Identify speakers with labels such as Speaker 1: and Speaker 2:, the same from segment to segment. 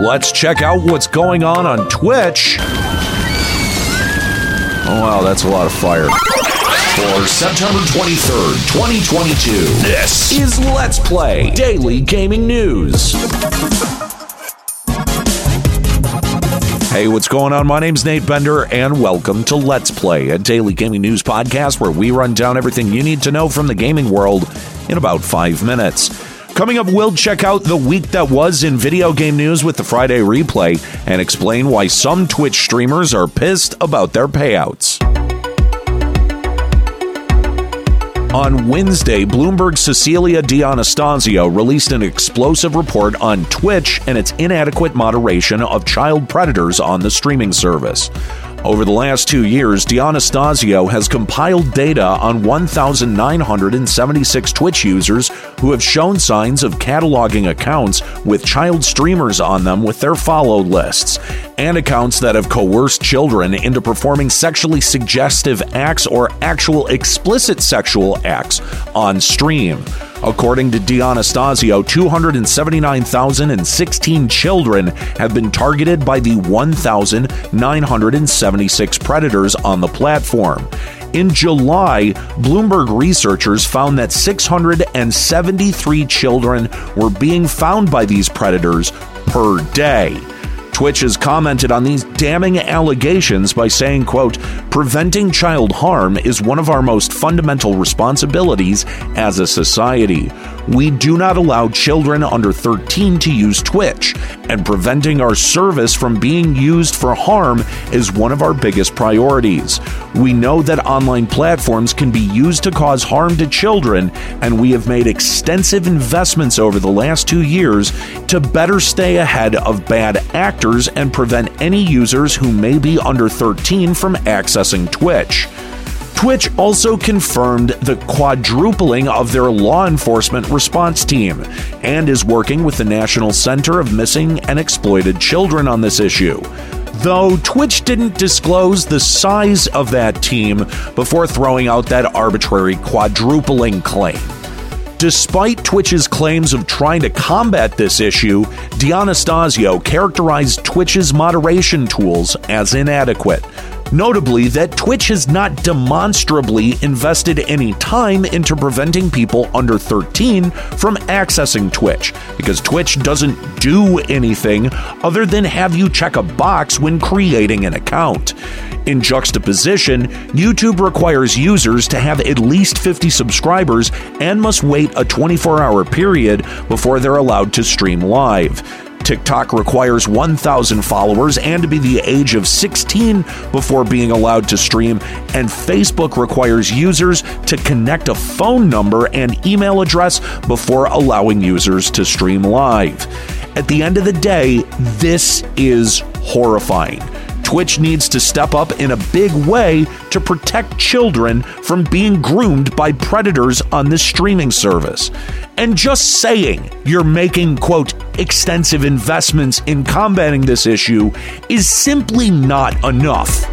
Speaker 1: Let's check out what's going on on Twitch. Oh, wow, that's a lot of fire.
Speaker 2: For September 23rd, 2022,
Speaker 1: This is Let's Play Daily Gaming News. Hey, what's going on? My name's Nate Bender, and welcome to Let's Play, a daily gaming news podcast where we run down everything you need to know from the gaming world in about five minutes. Coming up, we'll check out the week that was in video game news with the Friday replay and explain why some Twitch streamers are pissed about their payouts. On Wednesday, Bloomberg's Cecilia D'Anastasio released an explosive report on Twitch and its inadequate moderation of child predators on the streaming service. Over the last two years, D'Anastasio has compiled data on 1,976 Twitch users who have shown signs of cataloging accounts with child streamers on them with their follow lists, and accounts that have coerced children into performing sexually suggestive acts or actual explicit sexual acts on stream. According to D'Anastasio, 279,016 children have been targeted by the 1,976 predators on the platform. In July, Bloomberg researchers found that 673 children were being found by these predators per day. Twitch has commented on these damning allegations by saying, quote, preventing child harm is one of our most fundamental responsibilities as a society. We do not allow children under 13 to use Twitch, and preventing our service from being used for harm is one of our biggest priorities. We know that online platforms can be used to cause harm to children, and we have made extensive investments over the last two years to better stay ahead of bad actors and prevent any users who may be under 13 from accessing Twitch. Twitch also confirmed the quadrupling of their law enforcement response team and is working with the National Center of Missing and Exploited Children on this issue. Though Twitch didn't disclose the size of that team before throwing out that arbitrary quadrupling claim. Despite Twitch's claims of trying to combat this issue, D'Anastasio characterized Twitch's moderation tools as inadequate. Notably, that Twitch has not demonstrably invested any time into preventing people under 13 from accessing Twitch, because Twitch doesn't do anything other than have you check a box when creating an account. In juxtaposition, YouTube requires users to have at least 50 subscribers and must wait a 24 hour period before they're allowed to stream live. TikTok requires 1,000 followers and to be the age of 16 before being allowed to stream, and Facebook requires users to connect a phone number and email address before allowing users to stream live. At the end of the day, this is horrifying. Twitch needs to step up in a big way to protect children from being groomed by predators on this streaming service. And just saying you're making, quote, extensive investments in combating this issue is simply not enough.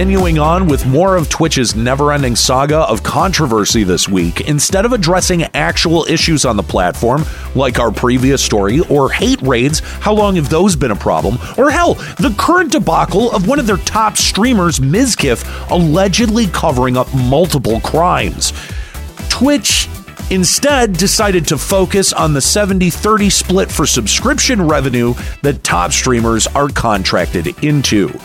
Speaker 1: Continuing on with more of Twitch's never ending saga of controversy this week, instead of addressing actual issues on the platform, like our previous story, or hate raids, how long have those been a problem? Or hell, the current debacle of one of their top streamers, Mizkif, allegedly covering up multiple crimes. Twitch instead decided to focus on the 70 30 split for subscription revenue that top streamers are contracted into.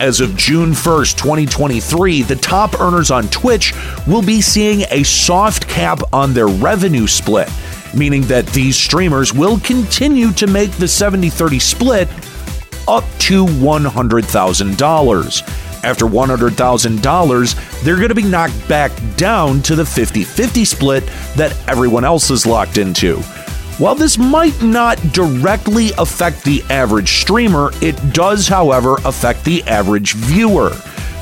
Speaker 1: As of June 1st, 2023, the top earners on Twitch will be seeing a soft cap on their revenue split, meaning that these streamers will continue to make the 70 30 split up to $100,000. After $100,000, they're going to be knocked back down to the 50 50 split that everyone else is locked into. While this might not directly affect the average streamer, it does, however, affect the average viewer.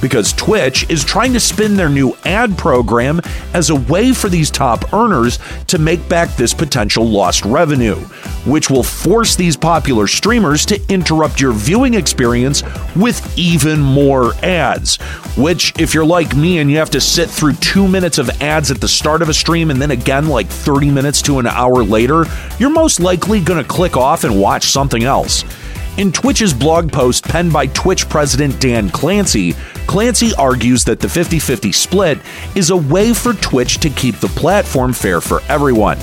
Speaker 1: Because Twitch is trying to spin their new ad program as a way for these top earners to make back this potential lost revenue, which will force these popular streamers to interrupt your viewing experience with even more ads. Which, if you're like me and you have to sit through two minutes of ads at the start of a stream and then again like 30 minutes to an hour later, you're most likely going to click off and watch something else. In Twitch's blog post penned by Twitch president Dan Clancy, Clancy argues that the 50 50 split is a way for Twitch to keep the platform fair for everyone.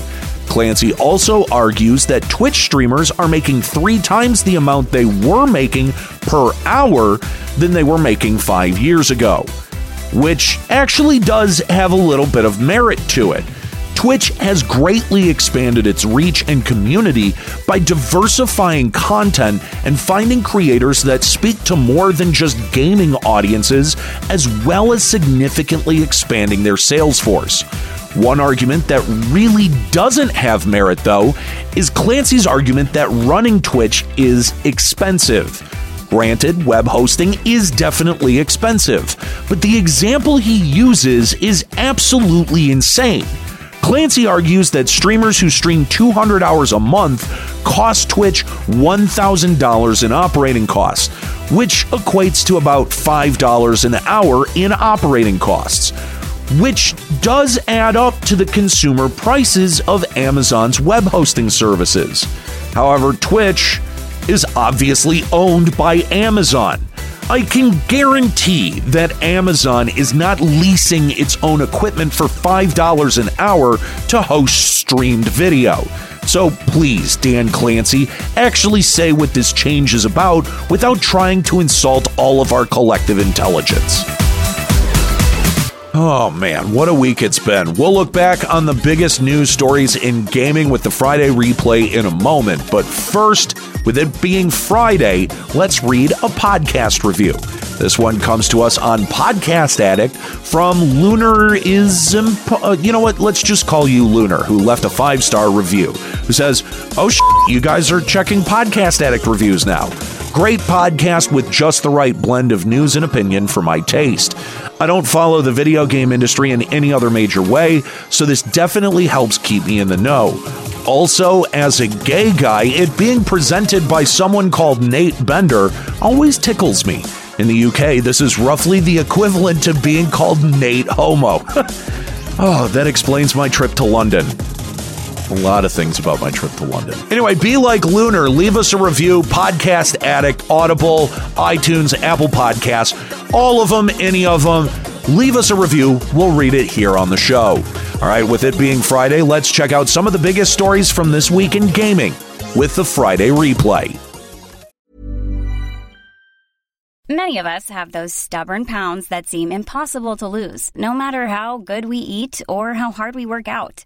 Speaker 1: Clancy also argues that Twitch streamers are making three times the amount they were making per hour than they were making five years ago, which actually does have a little bit of merit to it. Twitch has greatly expanded its reach and community by diversifying content and finding creators that speak to more than just gaming audiences, as well as significantly expanding their sales force. One argument that really doesn't have merit, though, is Clancy's argument that running Twitch is expensive. Granted, web hosting is definitely expensive, but the example he uses is absolutely insane. Clancy argues that streamers who stream 200 hours a month cost Twitch $1,000 in operating costs, which equates to about $5 an hour in operating costs, which does add up to the consumer prices of Amazon's web hosting services. However, Twitch is obviously owned by Amazon. I can guarantee that Amazon is not leasing its own equipment for $5 an hour to host streamed video. So please, Dan Clancy, actually say what this change is about without trying to insult all of our collective intelligence. Oh man, what a week it's been. We'll look back on the biggest news stories in gaming with the Friday replay in a moment. But first, with it being Friday, let's read a podcast review. This one comes to us on Podcast Addict from Lunar is. Uh, you know what? Let's just call you Lunar, who left a five star review, who says, Oh, sh- you guys are checking Podcast Addict reviews now. Great podcast with just the right blend of news and opinion for my taste. I don't follow the video game industry in any other major way, so this definitely helps keep me in the know. Also, as a gay guy, it being presented by someone called Nate Bender always tickles me. In the UK, this is roughly the equivalent to being called Nate Homo. oh, that explains my trip to London a lot of things about my trip to London. Anyway, be like Lunar. Leave us a review. Podcast Addict, Audible, iTunes, Apple Podcasts, all of them, any of them. Leave us a review. We'll read it here on the show. All right, with it being Friday, let's check out some of the biggest stories from this week in gaming with the Friday replay.
Speaker 3: Many of us have those stubborn pounds that seem impossible to lose, no matter how good we eat or how hard we work out.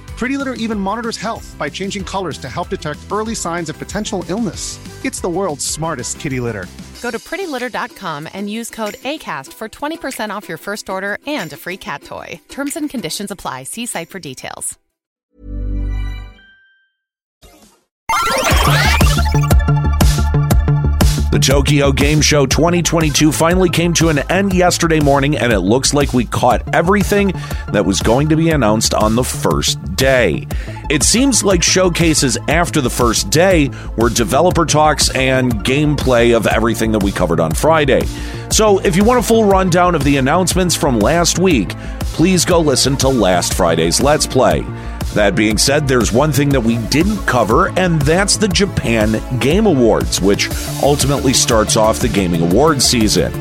Speaker 4: Pretty Litter even monitors health by changing colors to help detect early signs of potential illness. It's the world's smartest kitty litter.
Speaker 5: Go to prettylitter.com and use code ACAST for 20% off your first order and a free cat toy. Terms and conditions apply. See site for details.
Speaker 1: The Tokyo Game Show 2022 finally came to an end yesterday morning, and it looks like we caught everything that was going to be announced on the first day. It seems like showcases after the first day were developer talks and gameplay of everything that we covered on Friday. So, if you want a full rundown of the announcements from last week, please go listen to last Friday's Let's Play. That being said, there's one thing that we didn't cover, and that's the Japan Game Awards, which ultimately starts off the gaming awards season.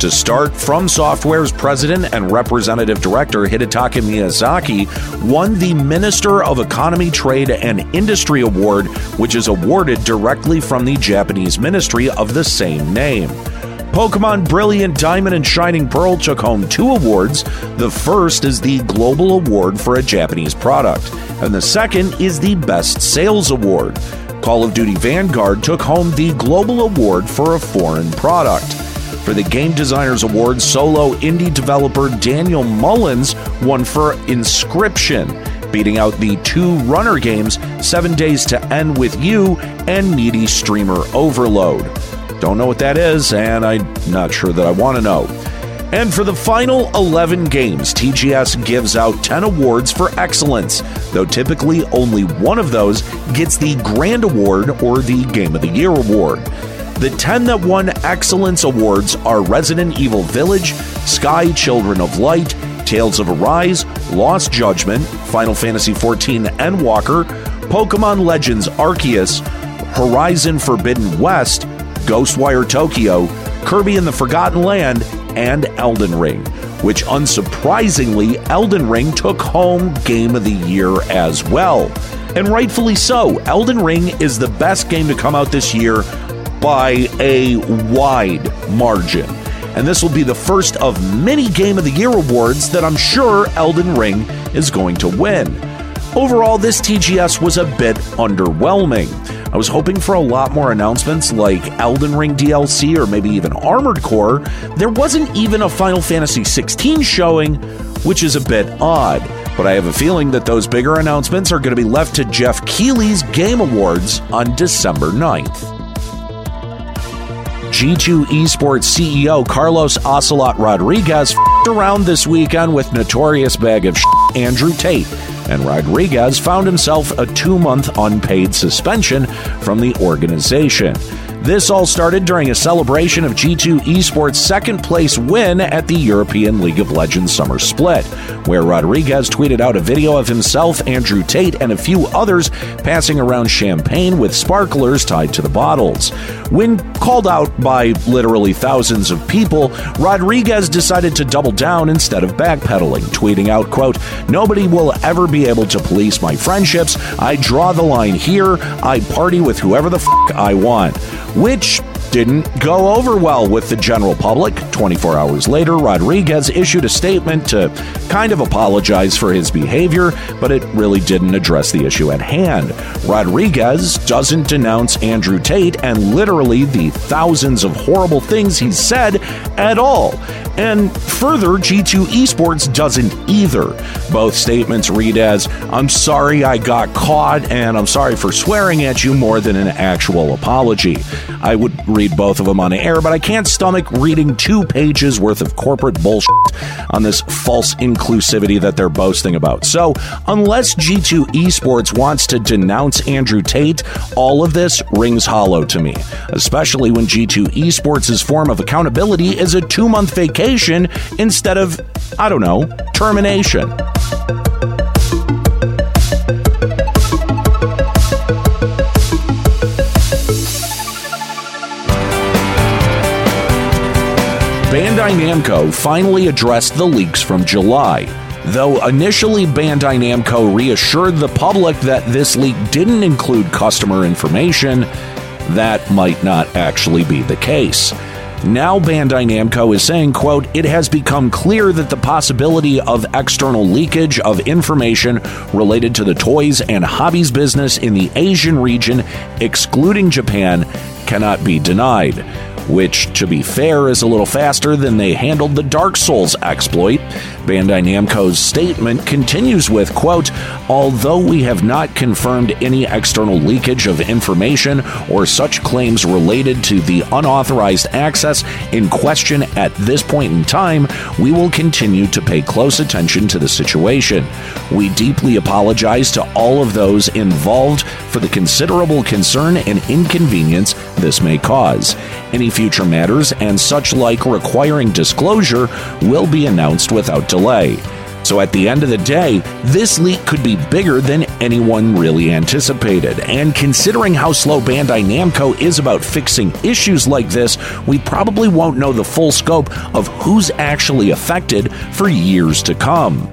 Speaker 1: To start, From Software's president and representative director Hidetaka Miyazaki won the Minister of Economy, Trade, and Industry Award, which is awarded directly from the Japanese ministry of the same name. Pokemon Brilliant Diamond and Shining Pearl took home two awards. The first is the Global Award for a Japanese product, and the second is the Best Sales Award. Call of Duty Vanguard took home the Global Award for a foreign product. For the Game Designers Award, solo indie developer Daniel Mullins won for Inscryption, beating out the two runner games Seven Days to End with You and Needy Streamer Overload. Don't know what that is, and I'm not sure that I want to know. And for the final 11 games, TGS gives out 10 awards for excellence, though typically only one of those gets the Grand Award or the Game of the Year award. The 10 that won Excellence Awards are Resident Evil Village, Sky Children of Light, Tales of Arise, Lost Judgment, Final Fantasy XIV Endwalker, Pokemon Legends Arceus, Horizon Forbidden West, Ghostwire Tokyo, Kirby and the Forgotten Land, and Elden Ring, which unsurprisingly, Elden Ring took home Game of the Year as well. And rightfully so, Elden Ring is the best game to come out this year by a wide margin. And this will be the first of many Game of the Year awards that I'm sure Elden Ring is going to win. Overall, this TGS was a bit underwhelming. I was hoping for a lot more announcements like Elden Ring DLC or maybe even Armored Core. There wasn't even a Final Fantasy XVI showing, which is a bit odd. But I have a feeling that those bigger announcements are going to be left to Geoff Keighley's Game Awards on December 9th. G2 Esports CEO Carlos Ocelot Rodriguez around this weekend with notorious bag of Andrew Tate, and Rodriguez found himself a two month unpaid suspension from the organization. This all started during a celebration of G2 Esports' second place win at the European League of Legends Summer Split, where Rodriguez tweeted out a video of himself, Andrew Tate, and a few others passing around champagne with sparklers tied to the bottles. When called out by literally thousands of people, Rodriguez decided to double down instead of backpedaling, tweeting out, quote, Nobody will ever be able to police my friendships. I draw the line here. I party with whoever the f I want which didn't go over well with the general public. 24 hours later, Rodriguez issued a statement to kind of apologize for his behavior, but it really didn't address the issue at hand. Rodriguez doesn't denounce Andrew Tate and literally the thousands of horrible things he said at all. And further, G2 Esports doesn't either. Both statements read as, I'm sorry I got caught and I'm sorry for swearing at you more than an actual apology. I would read both of them on air, but I can't stomach reading two pages worth of corporate bullshit on this false inclusivity that they're boasting about. So, unless G2 Esports wants to denounce Andrew Tate, all of this rings hollow to me, especially when G2 Esports' form of accountability is a two month vacation instead of, I don't know, termination. Bandai Namco finally addressed the leaks from July. Though initially Bandai Namco reassured the public that this leak didn't include customer information, that might not actually be the case. Now Bandai Namco is saying, quote, it has become clear that the possibility of external leakage of information related to the toys and hobbies business in the Asian region, excluding Japan, cannot be denied which, to be fair, is a little faster than they handled the Dark Souls exploit. Bandai Namco's statement continues with, quote, Although we have not confirmed any external leakage of information or such claims related to the unauthorized access in question at this point in time, we will continue to pay close attention to the situation. We deeply apologize to all of those involved for the considerable concern and inconvenience this may cause. Any future matters and such like requiring disclosure will be announced without delay. So at the end of the day, this leak could be bigger than anyone really anticipated. And considering how slow Bandai Namco is about fixing issues like this, we probably won't know the full scope of who's actually affected for years to come.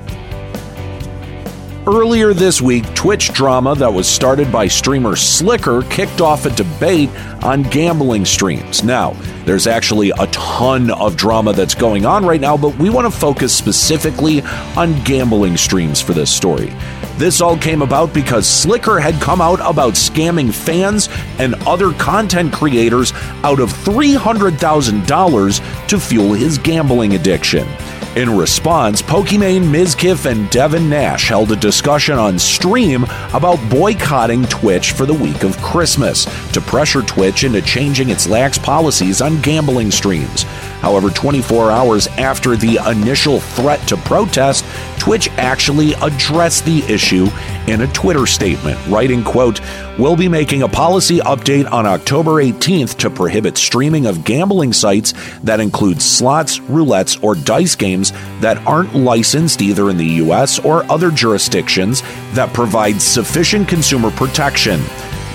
Speaker 1: Earlier this week, Twitch drama that was started by streamer Sliker kicked off a debate on gambling streams. Now, there's actually a ton of drama that's going on right now, but we want to focus specifically on gambling streams for this story. This all came about because Sliker had come out about scamming fans and other content creators out of $300,000 to fuel his gambling addiction. In response, Pokimane, Mizkif, and Devin Nash held a discussion on stream about boycotting Twitch for the week of Christmas to pressure Twitch into changing its lax policies on gambling streams. However, 24 hours after the initial threat to protest, Twitch actually addressed the issue in a Twitter statement, writing, quote, We'll be making a policy update on October 18th to prohibit streaming of gambling sites that include slots, roulettes, or dice games that aren't licensed either in the US or other jurisdictions that provide sufficient consumer protection.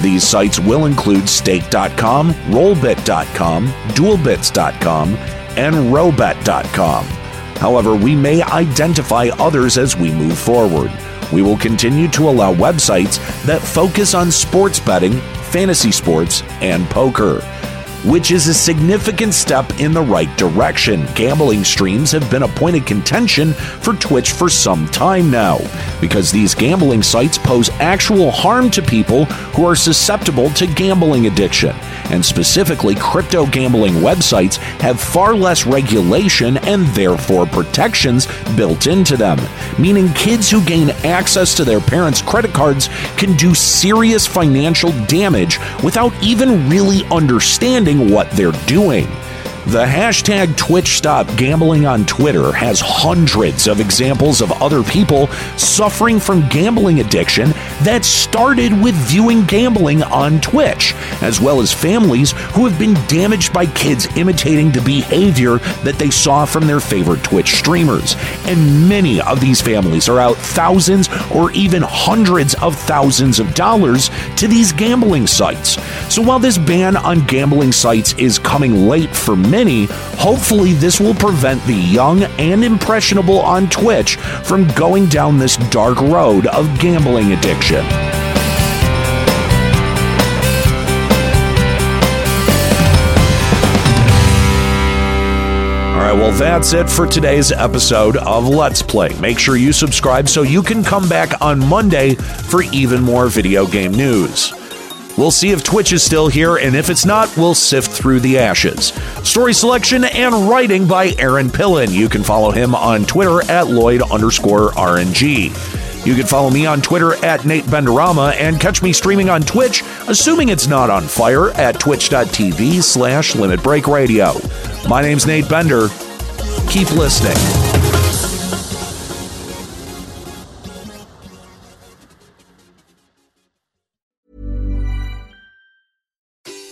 Speaker 1: These sites will include stake.com, rollbit.com, duelbits.com, and roobet.com. However, we may identify others as we move forward. We will continue to allow websites that focus on sports betting, fantasy sports, and poker which is a significant step in the right direction. Gambling streams have been a point of contention for Twitch for some time now, because these gambling sites pose actual harm to people who are susceptible to gambling addiction. And specifically, crypto gambling websites have far less regulation and therefore protections built into them, meaning kids who gain access to their parents' credit cards can do serious financial damage without even really understanding what they're doing. The hashtag Twitch Stop Gambling on Twitter has hundreds of examples of other people suffering from gambling addiction that started with viewing gambling on Twitch, as well as families who have been damaged by kids imitating the behavior that they saw from their favorite Twitch streamers. And many of these families are out thousands or even hundreds of thousands of dollars to these gambling sites. So while this ban on gambling sites is coming late for many, many, hopefully, this will prevent the young and impressionable on Twitch from going down this dark road of gambling addiction. All right, well, that's it for today's episode of Let's Play. Make sure you subscribe so you can come back on Monday for even more video game news. We'll see if Twitch is still here, and if it's not, we'll sift through the ashes. Story selection and writing by Aaron Pillen. You can follow him on Twitter at Lloyd underscore RNG. You can follow me on Twitter at Nate Benderama and catch me streaming on Twitch, assuming it's not on fire, at twitch.tv slash limit break radio. My name's Nate Bender. Keep listening.